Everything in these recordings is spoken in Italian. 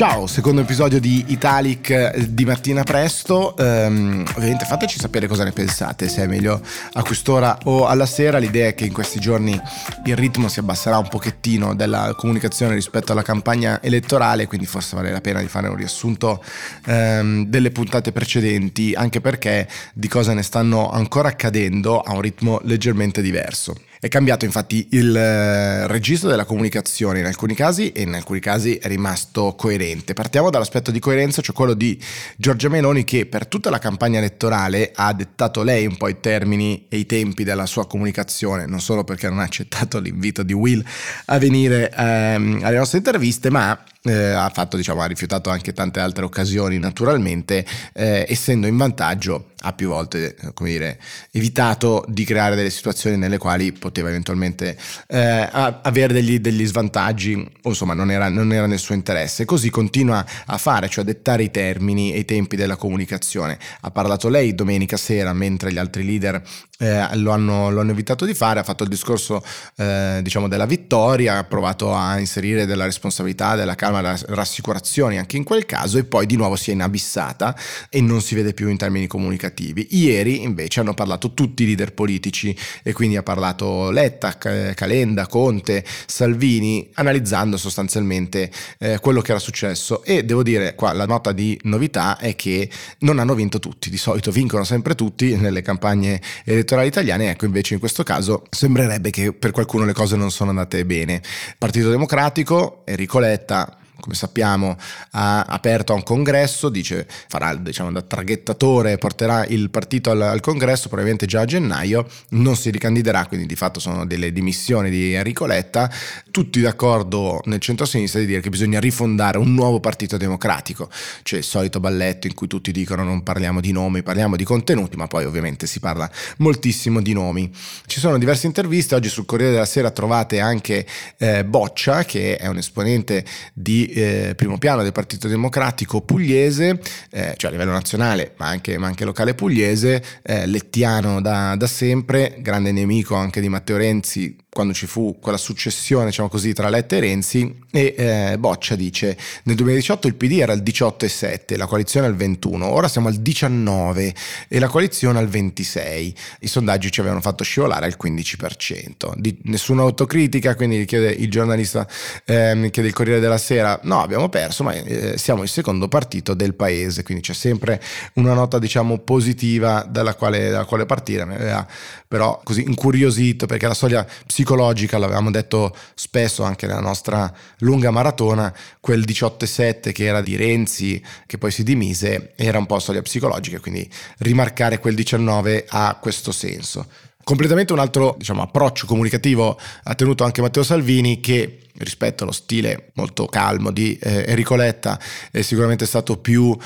Ciao, secondo episodio di Italic eh, di mattina presto. Um, ovviamente fateci sapere cosa ne pensate, se è meglio a quest'ora o alla sera. L'idea è che in questi giorni il ritmo si abbasserà un pochettino della comunicazione rispetto alla campagna elettorale, quindi forse vale la pena di fare un riassunto um, delle puntate precedenti, anche perché di cosa ne stanno ancora accadendo a un ritmo leggermente diverso. È cambiato infatti il eh, registro della comunicazione in alcuni casi e in alcuni casi è rimasto coerente. Partiamo dall'aspetto di coerenza, cioè quello di Giorgia Meloni che per tutta la campagna elettorale ha dettato lei un po' i termini e i tempi della sua comunicazione, non solo perché non ha accettato l'invito di Will a venire ehm, alle nostre interviste, ma eh, ha fatto, diciamo, ha rifiutato anche tante altre occasioni naturalmente, eh, essendo in vantaggio ha più volte come dire, evitato di creare delle situazioni nelle quali poteva eventualmente eh, avere degli, degli, svantaggi o insomma non era, non era, nel suo interesse. Così continua a fare, cioè a dettare i termini e i tempi della comunicazione. Ha parlato lei domenica sera mentre gli altri leader eh, lo, hanno, lo, hanno, evitato di fare, ha fatto il discorso eh, diciamo della vittoria, ha provato a inserire della responsabilità, della calma calma, rassicurazioni anche in quel caso e poi di nuovo si è inabissata e non si vede più in termini comunicativi. Ieri invece hanno parlato tutti i leader politici e quindi ha parlato Letta, Calenda, Conte, Salvini, analizzando sostanzialmente eh, quello che era successo e devo dire qua la nota di novità è che non hanno vinto tutti, di solito vincono sempre tutti nelle campagne elettorali italiane, ecco invece in questo caso sembrerebbe che per qualcuno le cose non sono andate bene. Partito Democratico, Enrico Letta come sappiamo, ha aperto a un congresso, dice farà diciamo, da traghettatore, porterà il partito al, al, congresso probabilmente già a gennaio, non si ricandiderà, quindi di fatto sono delle dimissioni di Enrico Letta, tutti d'accordo nel centro-sinistra di dire che bisogna rifondare un nuovo partito democratico, cioè il solito balletto in cui tutti dicono non parliamo di nomi, parliamo di contenuti, ma poi ovviamente si parla moltissimo di nomi. Ci sono diverse interviste, oggi sul Corriere della Sera trovate anche eh, Boccia, che è un esponente di eh, primo piano del Partito Democratico pugliese, eh, cioè a livello nazionale ma anche, ma anche locale pugliese, eh, lettiano da, da sempre, grande nemico anche di Matteo Renzi quando ci fu quella successione, diciamo così, tra Letta e Renzi, e eh, Boccia dice nel 2018 il PD era al 18,7, la coalizione al 21, ora siamo al 19 e la coalizione al 26. I sondaggi ci avevano fatto scivolare al 15%. Di, nessuna autocritica, quindi chiede il giornalista, eh, chiede il Corriere della Sera, no abbiamo perso, ma eh, siamo il secondo partito del paese, quindi c'è sempre una nota diciamo positiva dalla quale, dalla quale partire, mi aveva però così incuriosito perché la soglia psicologica, l'avevamo detto spesso anche nella nostra lunga maratona, quel 18-7 che era di Renzi, che poi si dimise, era un po' soglia psicologica, quindi rimarcare quel 19 ha questo senso. Completamente un altro diciamo, approccio comunicativo ha tenuto anche Matteo Salvini che rispetto allo stile molto calmo di eh, Enrico Letta è sicuramente stato più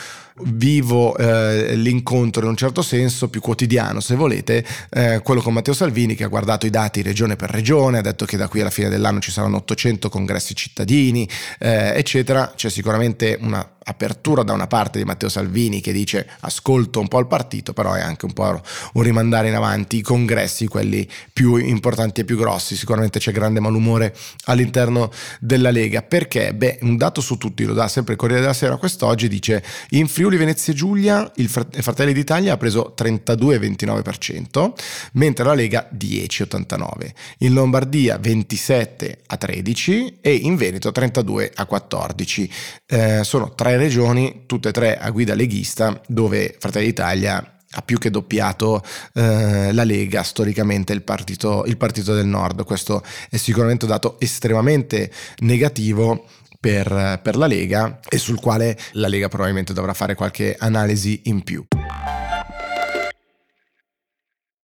vivo eh, l'incontro in un certo senso, più quotidiano se volete, eh, quello con Matteo Salvini che ha guardato i dati regione per regione, ha detto che da qui alla fine dell'anno ci saranno 800 congressi cittadini, eh, eccetera. C'è sicuramente una apertura da una parte di Matteo Salvini che dice ascolto un po' il partito, però è anche un po' un rimandare in avanti i congressi, quelli più importanti e più grossi. Sicuramente c'è grande malumore all'interno della Lega. Perché? Beh, un dato su tutti, lo dà sempre il Corriere della Sera quest'oggi, dice in Friuli Venezia Giulia il Fratelli d'Italia ha preso 32,29%, mentre la Lega 10,89%. In Lombardia 27 a 13 e in Veneto 32 a 14. Eh, sono tre regioni, tutte e tre a guida leghista, dove Fratelli d'Italia ha più che doppiato eh, la Lega, storicamente il partito, il partito del Nord. Questo è sicuramente un dato estremamente negativo per, per, la Lega e sul quale la Lega probabilmente dovrà fare qualche analisi in più.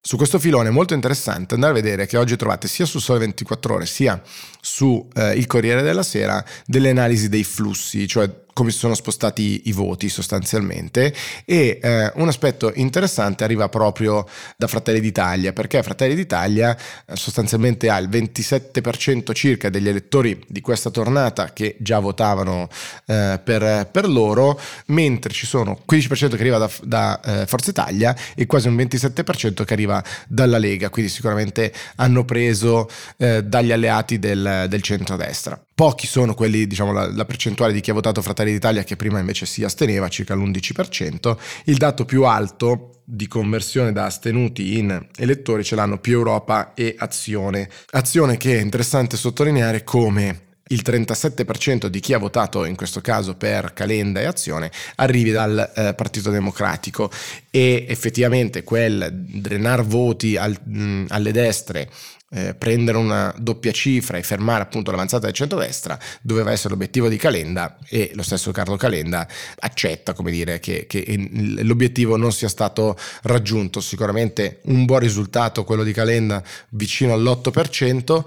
Su questo filone è molto interessante andare a vedere che oggi trovate sia su Sole 24 ore sia su eh, il Corriere della Sera delle analisi dei flussi, cioè come si sono spostati i voti sostanzialmente. E eh, un aspetto interessante arriva proprio da Fratelli d'Italia perché Fratelli d'Italia eh, sostanzialmente ha il 27% circa degli elettori di questa tornata che già votavano eh, per, per, loro mentre ci sono 15% che arriva da, da eh, Forza Italia e quasi un 27% che arriva dalla Lega. Quindi sicuramente hanno preso eh, dagli alleati del, del centrodestra pochi sono quelli, diciamo, la, la, percentuale di chi ha votato Fratelli d'Italia che prima invece si asteneva, circa l'11%. Il dato più alto di conversione da astenuti in elettori ce l'hanno più Europa e Azione. Azione che è interessante sottolineare come il 37% di chi ha votato in questo caso per Calenda e Azione arrivi dal eh, Partito Democratico e effettivamente quel drenar voti al, mh, alle destre eh, prendere una doppia cifra e fermare appunto l'avanzata del centrodestra doveva essere l'obiettivo di Calenda e lo stesso Carlo Calenda accetta come dire che, che l'obiettivo non sia stato raggiunto. Sicuramente un buon risultato quello di Calenda vicino all'8%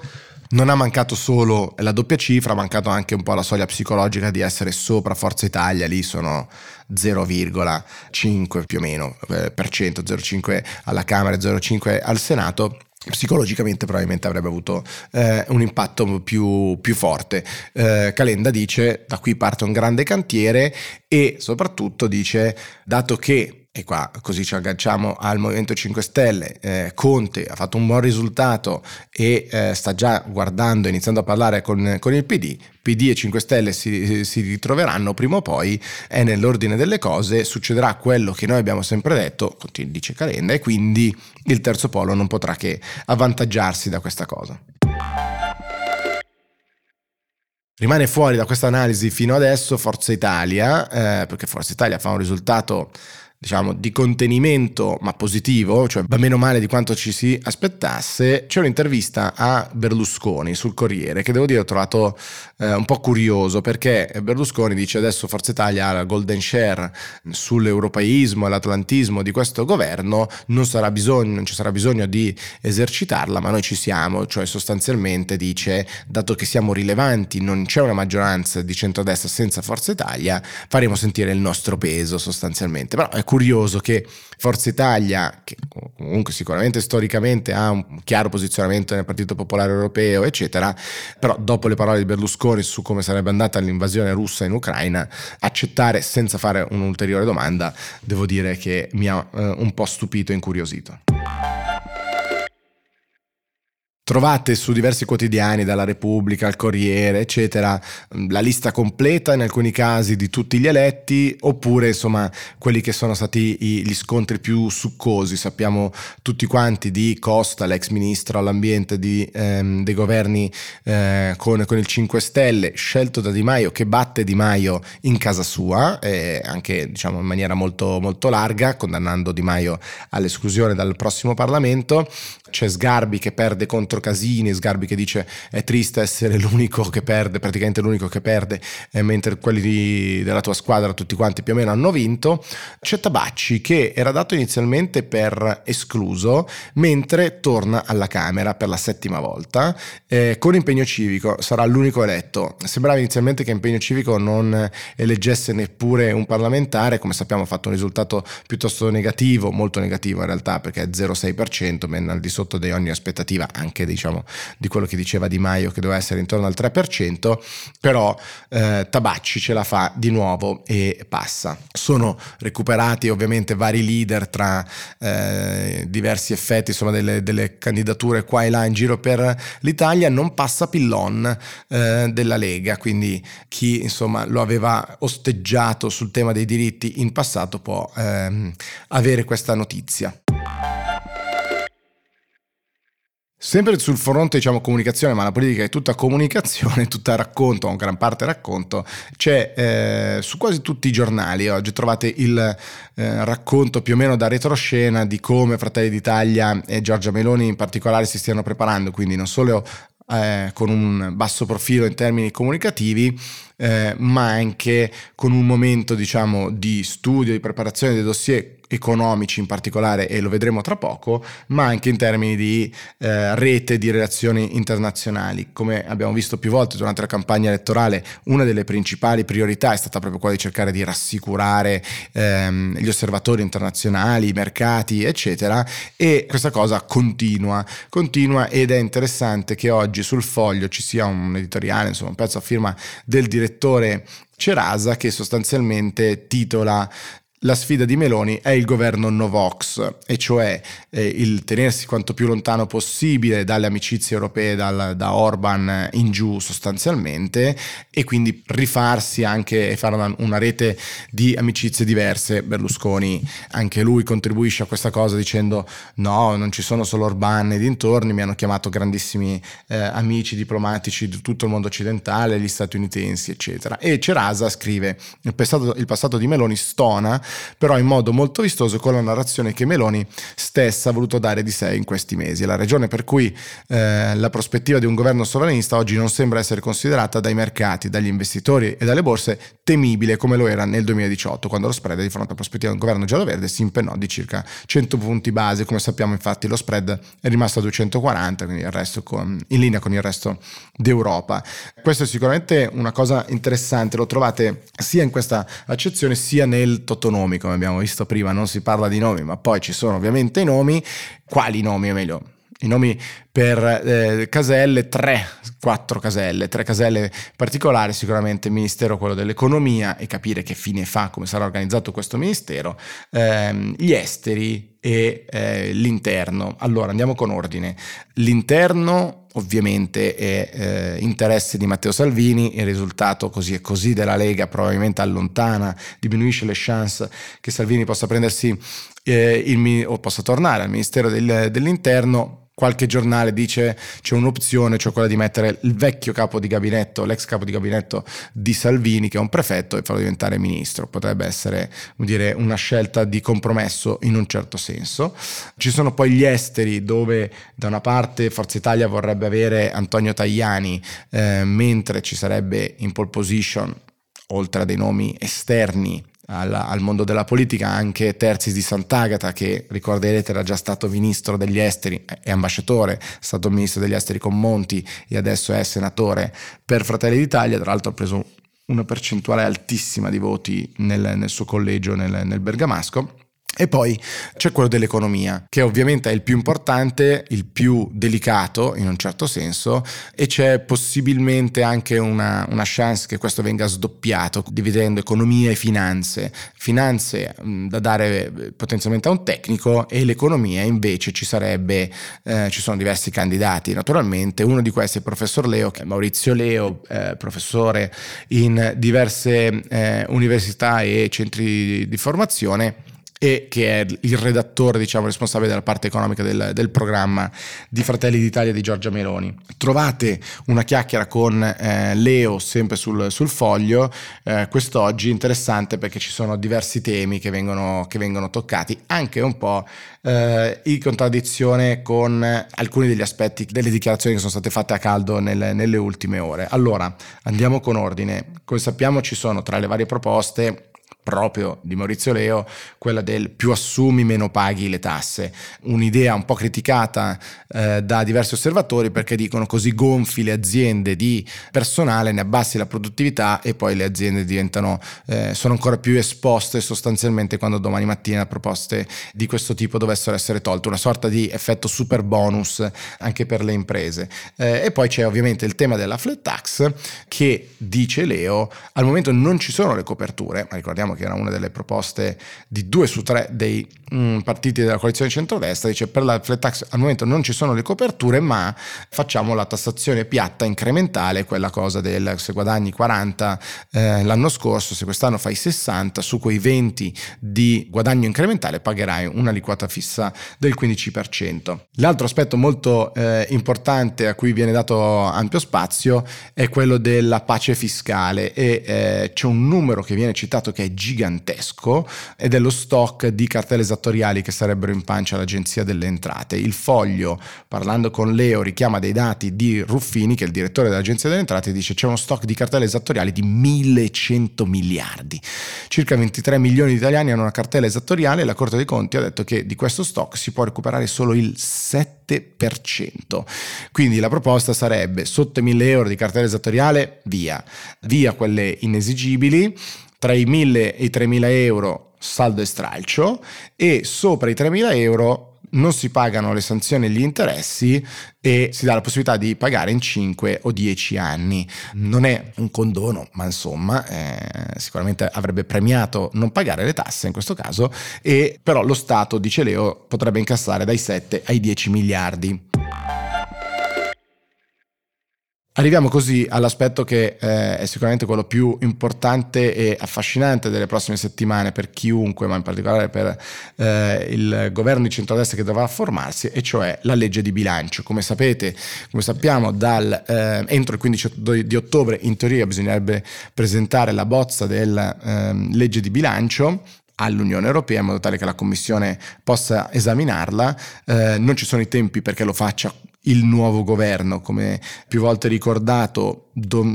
non ha mancato solo la doppia cifra, ha mancato anche un po' la soglia psicologica di essere sopra Forza Italia, lì sono 0,5 più o meno eh, per cento, 0,5 alla Camera e 0,5 al Senato psicologicamente probabilmente avrebbe avuto eh, un impatto più, più forte. Eh, Calenda dice da qui parte un grande cantiere e soprattutto dice dato che e qua così ci agganciamo al Movimento 5 Stelle, eh, Conte ha fatto un buon risultato e eh, sta già guardando, iniziando a parlare con, con il PD, PD e 5 Stelle si, si, ritroveranno. Prima o poi, è nell'ordine delle cose, succederà quello che noi abbiamo sempre detto, dice Calenda, e quindi il terzo polo non potrà che avvantaggiarsi da questa cosa. Rimane fuori da questa analisi fino adesso Forza Italia, eh, perché Forza Italia fa un risultato diciamo, di contenimento, ma positivo, cioè va meno male di quanto ci si aspettasse, c'è un'intervista a Berlusconi sul Corriere che devo dire ho trovato eh, un po' curioso perché Berlusconi dice adesso Forza Italia ha la golden share sull'europeismo e l'atlantismo di questo governo, non, sarà bisogno, non ci sarà bisogno di esercitarla, ma noi ci siamo, cioè sostanzialmente dice dato che siamo rilevanti, non c'è una maggioranza di centrodestra senza Forza Italia, faremo sentire il nostro peso sostanzialmente. Però è che Forza Italia, che comunque sicuramente storicamente ha un chiaro posizionamento nel Partito Popolare Europeo, eccetera, però dopo le parole di Berlusconi su come sarebbe andata l'invasione russa in Ucraina, accettare senza fare un'ulteriore domanda, devo dire che mi ha eh, un po' stupito e incuriosito. Trovate su diversi quotidiani, dalla Repubblica al Corriere, eccetera, la lista completa in alcuni casi di tutti gli eletti, oppure insomma quelli che sono stati gli scontri più succosi. Sappiamo tutti quanti di Costa, l'ex ministro all'ambiente di, ehm, dei governi eh, con, con, il 5 Stelle, scelto da Di Maio, che batte Di Maio in casa sua, eh, anche diciamo in maniera molto, molto larga, condannando Di Maio all'esclusione dal prossimo Parlamento. C'è Sgarbi che perde contro Casini, Sgarbi che dice è triste essere l'unico che perde, praticamente l'unico che perde, eh, mentre quelli di, della tua squadra tutti quanti più o meno hanno vinto. C'è Tabacci che era dato inizialmente per escluso, mentre torna alla Camera per la settima volta eh, con impegno civico, sarà l'unico eletto. Sembrava inizialmente che impegno civico non eleggesse neppure un parlamentare, come sappiamo ha fatto un risultato piuttosto negativo, molto negativo in realtà perché è 0,6%, ben al di sotto di ogni aspettativa anche diciamo, di quello che diceva Di Maio che doveva essere intorno al 3%, però eh, Tabacci ce la fa di nuovo e passa. Sono recuperati ovviamente vari leader tra eh, diversi effetti, insomma delle, delle, candidature qua e là in giro per l'Italia, non passa Pillon eh, della Lega, quindi chi insomma lo aveva osteggiato sul tema dei diritti in passato può ehm, avere questa notizia. Sempre sul fronte diciamo comunicazione, ma la politica è tutta comunicazione, tutta racconto, o gran parte racconto, c'è eh, su quasi tutti i giornali oggi trovate il eh, racconto più o meno da retroscena di come Fratelli d'Italia e Giorgia Meloni in particolare si stiano preparando, quindi non solo eh, con un basso profilo in termini comunicativi, eh, ma anche con un momento diciamo di studio, di preparazione dei dossier economici in particolare e lo vedremo tra poco, ma anche in termini di eh, rete di relazioni internazionali. Come abbiamo visto più volte durante la campagna elettorale, una delle principali priorità è stata proprio quella di cercare di rassicurare ehm, gli osservatori internazionali, i mercati, eccetera, e questa cosa continua, continua ed è interessante che oggi sul foglio ci sia un editoriale, insomma un pezzo a firma del direttore Cerasa che sostanzialmente titola la sfida di Meloni è il governo Novox, e cioè eh, il tenersi quanto più lontano possibile dalle amicizie europee, dal, da Orban in giù sostanzialmente, e quindi rifarsi anche e fare una, una, rete di amicizie diverse. Berlusconi anche lui contribuisce a questa cosa dicendo no, non ci sono solo Orban e dintorni, mi hanno chiamato grandissimi eh, amici diplomatici di tutto il mondo occidentale, gli statunitensi, eccetera. E Cerasa scrive, il passato, il passato di Meloni stona però in modo molto vistoso con la narrazione che Meloni stessa ha voluto dare di sé in questi mesi. La ragione per cui eh, la prospettiva di un governo sovranista oggi non sembra essere considerata dai mercati, dagli investitori e dalle borse temibile come lo era nel 2018, quando lo spread di fronte alla prospettiva di un governo giallo-verde si impennò di circa 100 punti base. Come sappiamo infatti lo spread è rimasto a 240, quindi il con, in linea con il resto d'Europa. Questo è sicuramente una cosa interessante, lo trovate sia in questa accezione sia nel totonomo nomi, come abbiamo visto prima, non si parla di nomi, ma poi ci sono ovviamente i nomi. Quali nomi, o meglio, i nomi per eh, caselle, tre, quattro caselle, tre caselle particolari, sicuramente il Ministero quello dell'Economia e capire che fine fa, come sarà organizzato questo Ministero, ehm, gli esteri e eh, l'interno. Allora andiamo con ordine. L'interno ovviamente è eh, interesse di Matteo Salvini, il risultato così e così della Lega probabilmente allontana, diminuisce le chance che Salvini possa prendersi eh, il, o possa tornare al Ministero del, dell'Interno qualche giornale dice c'è un'opzione, cioè quella di mettere il vecchio capo di gabinetto, l'ex capo di gabinetto di Salvini, che è un prefetto, e farlo diventare ministro. Potrebbe essere dire, una scelta di compromesso in un certo senso. Ci sono poi gli esteri, dove da una parte Forza Italia vorrebbe avere Antonio Tajani, eh, mentre ci sarebbe in pole position, oltre a dei nomi esterni, al, al, mondo della politica, anche Terzi di Sant'Agata, che ricorderete era già stato ministro degli esteri e ambasciatore, è stato ministro degli esteri con Monti e adesso è senatore per Fratelli d'Italia, tra l'altro ha preso una percentuale altissima di voti nel, nel suo collegio nel, nel Bergamasco. E poi c'è quello dell'economia, che ovviamente è il più importante, il più delicato in un certo senso, e c'è possibilmente anche una, una chance che questo venga sdoppiato, dividendo economia e finanze. Finanze mh, da dare eh, potenzialmente a un tecnico e l'economia invece ci sarebbe, eh, ci sono diversi candidati naturalmente, uno di questi è il professor Leo, che è Maurizio Leo, eh, professore in diverse eh, università e centri di formazione e che è il redattore, diciamo, responsabile della parte economica del, del programma di Fratelli d'Italia di Giorgia Meloni. Trovate una chiacchiera con eh, Leo sempre sul, sul foglio eh, quest'oggi, interessante perché ci sono diversi temi che vengono, che vengono toccati, anche un po' eh, in contraddizione con alcuni degli aspetti delle dichiarazioni che sono state fatte a caldo nelle, nelle ultime ore. Allora, andiamo con ordine. Come sappiamo ci sono tra le varie proposte proprio di Maurizio Leo, quella del più assumi meno paghi le tasse, un'idea un po' criticata eh, da diversi osservatori perché dicono così gonfi le aziende di personale, ne abbassi la produttività e poi le aziende diventano, eh, sono ancora più esposte sostanzialmente quando domani mattina proposte di questo tipo dovessero essere tolte, una sorta di effetto super bonus anche per le imprese. Eh, e poi c'è ovviamente il tema della flat tax che dice Leo, al momento non ci sono le coperture, ma ricordiamo che era una delle proposte di due su tre dei mm, partiti della coalizione centrodestra, dice per la flat tax al momento non ci sono le coperture, ma facciamo la tassazione piatta incrementale, quella cosa del se guadagni 40 eh, l'anno scorso, se quest'anno fai 60, su quei 20 di guadagno incrementale pagherai un'aliquota fissa del 15%. L'altro aspetto molto eh, importante a cui viene dato ampio spazio è quello della pace fiscale e eh, c'è un numero che viene citato che è gigantesco ed è lo stock di cartelle esattoriali che sarebbero in pancia all'Agenzia delle Entrate. Il foglio, parlando con Leo, richiama dei dati di Ruffini, che è il direttore dell'Agenzia delle Entrate, e dice c'è uno stock di cartelle esattoriali di 1100 miliardi. Circa 23 milioni di italiani hanno una cartella esattoriale e la Corte dei Conti ha detto che di questo stock si può recuperare solo il 7%. Quindi la proposta sarebbe sotto i 1000 euro di cartella esattoriale, via, via quelle inesigibili, tra i 1000 e i 3000 euro saldo e stralcio e sopra i 3000 euro non si pagano le sanzioni e gli interessi e si dà la possibilità di pagare in 5 o 10 anni. Non è un condono, ma insomma eh, sicuramente avrebbe premiato non pagare le tasse in questo caso, e però lo Stato, dice Leo, potrebbe incassare dai 7 ai 10 miliardi. Arriviamo così all'aspetto che eh, è sicuramente quello più importante e affascinante delle prossime settimane per chiunque, ma in particolare per eh, il governo di centrodestra che dovrà formarsi, e cioè la legge di bilancio. Come sapete, come sappiamo, dal, eh, entro il 15 di ottobre in teoria bisognerebbe presentare la bozza della ehm, legge di bilancio all'Unione Europea in modo tale che la Commissione possa esaminarla. Eh, non ci sono i tempi perché lo faccia il nuovo governo, come più volte ricordato,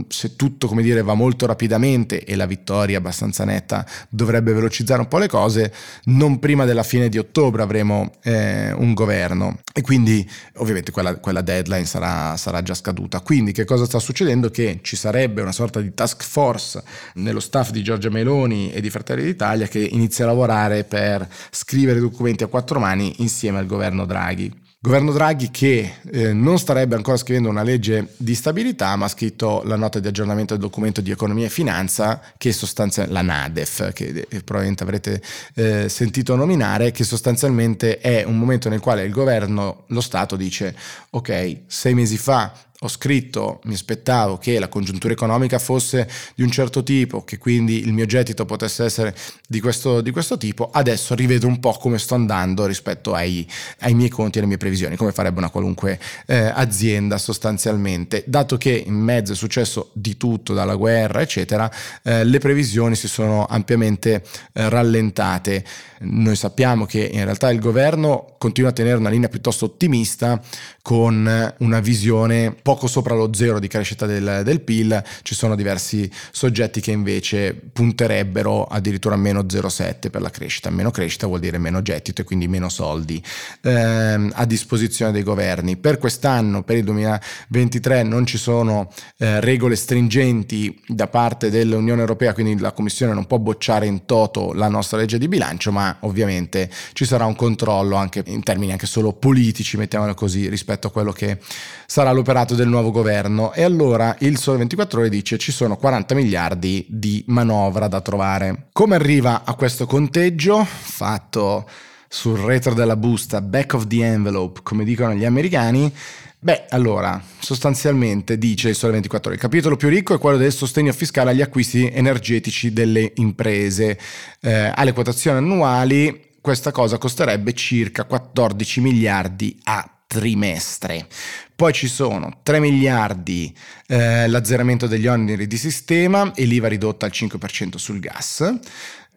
se tutto come dire, va molto rapidamente e la vittoria abbastanza netta dovrebbe velocizzare un po' le cose, non prima della fine di ottobre avremo eh, un governo e quindi ovviamente quella, quella deadline sarà, sarà, già scaduta. Quindi che cosa sta succedendo? Che ci sarebbe una sorta di task force nello staff di Giorgia Meloni e di Fratelli d'Italia che inizia a lavorare per scrivere documenti a quattro mani insieme al governo Draghi. Governo Draghi che eh, non starebbe ancora scrivendo una legge di stabilità, ma ha scritto la nota di aggiornamento del documento di economia e finanza, che sostanzialmente la NADEF, che eh, probabilmente avrete eh, sentito nominare, che sostanzialmente è un momento nel quale il governo, lo Stato dice, ok, sei mesi fa ho scritto, mi aspettavo che la congiuntura economica fosse di un certo tipo, che quindi il mio gettito potesse essere di questo, di questo tipo, adesso rivedo un po' come sto andando rispetto ai, ai miei conti e alle mie previsioni, come farebbe una qualunque eh, azienda sostanzialmente. Dato che in mezzo è successo di tutto, dalla guerra, eccetera, eh, le previsioni si sono ampiamente eh, rallentate. Noi sappiamo che in realtà il governo continua a tenere una linea piuttosto ottimista con una visione poco sopra lo zero di crescita del, del PIL, ci sono diversi soggetti che invece punterebbero addirittura a meno 0,7 per la crescita. Meno crescita vuol dire meno gettito e quindi meno soldi ehm, a disposizione dei governi. Per quest'anno, per il 2023, non ci sono eh, regole stringenti da parte dell'Unione Europea, quindi la Commissione non può bocciare in toto la nostra legge di bilancio, ma ovviamente ci sarà un controllo anche in termini anche solo politici, mettiamolo così, rispetto rispetto a quello che sarà l'operato del nuovo governo. E allora il Sole 24 Ore dice ci sono 40 miliardi di manovra da trovare. Come arriva a questo conteggio fatto sul retro della busta, back of the envelope, come dicono gli americani? Beh, allora, sostanzialmente dice il Sole 24 Ore, il capitolo più ricco è quello del sostegno fiscale agli acquisti energetici delle imprese. Eh, alle quotazioni annuali questa cosa costerebbe circa 14 miliardi a trimestre. Poi ci sono 3 miliardi eh, l'azzeramento degli oneri di sistema e l'IVA ridotta al 5% sul gas.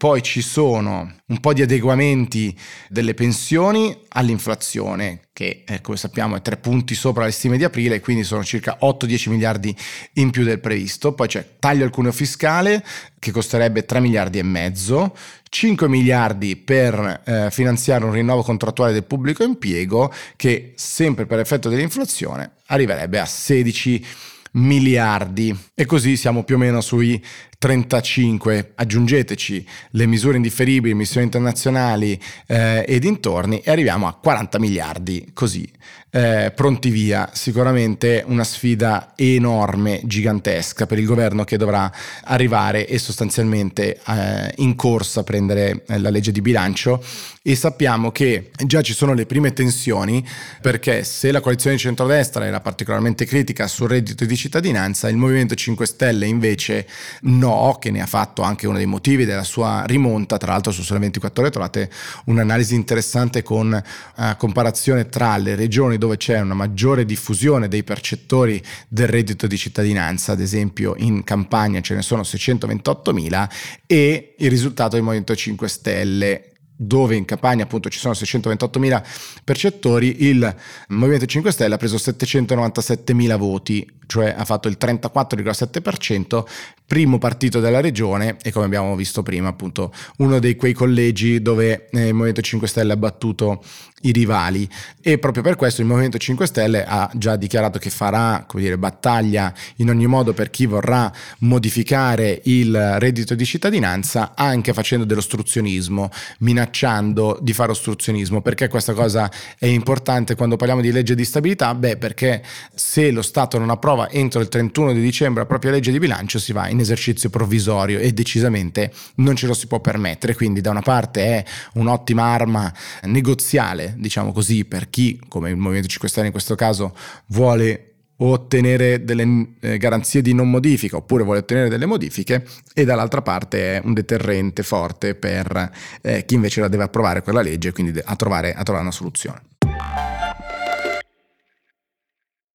Poi ci sono un po' di adeguamenti delle pensioni all'inflazione, che eh, come sappiamo è tre punti sopra le stime di aprile, quindi sono circa 8-10 miliardi in più del previsto. Poi c'è taglio al cuneo fiscale, che costerebbe 3 miliardi e mezzo, 5 miliardi per eh, finanziare un rinnovo contrattuale del pubblico impiego, che sempre per effetto dell'inflazione arriverebbe a 16 miliardi miliardi e così siamo più o meno sui 35, aggiungeteci le misure indifferibili, missioni internazionali eh, e dintorni e arriviamo a 40 miliardi così eh, pronti via. Sicuramente una sfida enorme, gigantesca per il governo che dovrà arrivare e sostanzialmente eh, in corsa a prendere eh, la legge di bilancio. E sappiamo che già ci sono le prime tensioni perché se la coalizione di centrodestra era particolarmente critica sul reddito di cittadinanza, il Movimento 5 Stelle invece no, che ne ha fatto anche uno dei motivi della sua rimonta, tra l'altro su Sole 24 ore trovate un'analisi interessante con uh, comparazione tra le regioni dove c'è una maggiore diffusione dei percettori del reddito di cittadinanza, ad esempio in Campania ce ne sono 628.000 e il risultato del Movimento 5 Stelle dove in Campania appunto ci sono 628.000 percettori, il Movimento 5 Stelle ha preso 797.000 voti, cioè ha fatto il 34,7% primo partito della regione e come abbiamo visto prima appunto uno dei quei collegi dove eh, il Movimento 5 Stelle ha battuto i rivali e proprio per questo il Movimento 5 Stelle ha già dichiarato che farà come dire, battaglia in ogni modo per chi vorrà modificare il reddito di cittadinanza anche facendo dell'ostruzionismo, minacciando di fare ostruzionismo. Perché questa cosa è importante quando parliamo di legge di stabilità? Beh, perché se lo Stato non approva entro il 31 di dicembre la propria legge di bilancio si va in esercizio provvisorio e decisamente non ce lo si può permettere. Quindi da una parte è un'ottima arma negoziale, diciamo così, per chi, come il Movimento 5 Stelle in questo caso, vuole ottenere delle eh, garanzie di non modifica oppure vuole ottenere delle modifiche e dall'altra parte è un deterrente forte per eh, chi invece la deve approvare quella legge e quindi a trovare, a trovare una soluzione.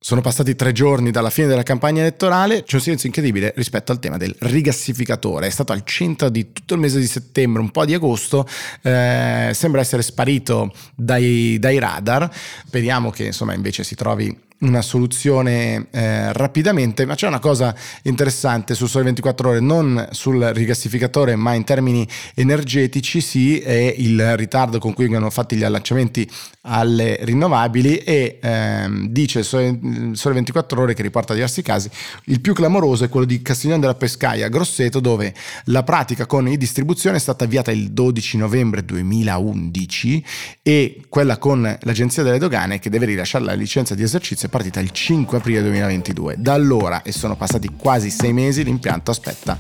Sono passati tre giorni dalla fine della campagna elettorale, c'è un silenzio incredibile rispetto al tema del rigassificatore. È stato al centro di tutto il mese di settembre, un po' di agosto, eh, sembra essere sparito dai, dai radar. Speriamo che insomma invece si trovi una soluzione eh, rapidamente, ma c'è una cosa interessante sul Sole 24 Ore, non sul rigassificatore, ma in termini energetici, sì, è il ritardo con cui vengono fatti gli allacciamenti alle rinnovabili e ehm, dice Sole, Sole 24 Ore che riporta diversi casi, il più clamoroso è quello di Castiglione della Pescaia, Grosseto, dove la pratica con i distribuzione è stata avviata il 12 novembre 2011 e quella con l'Agenzia delle Dogane che deve rilasciare la licenza di esercizio è partita il 5 aprile 2022. Da allora, e sono passati quasi sei mesi, l'impianto aspetta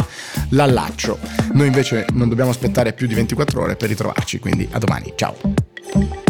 l'allaccio. Noi invece non dobbiamo aspettare più di 24 ore per ritrovarci, quindi a domani, ciao!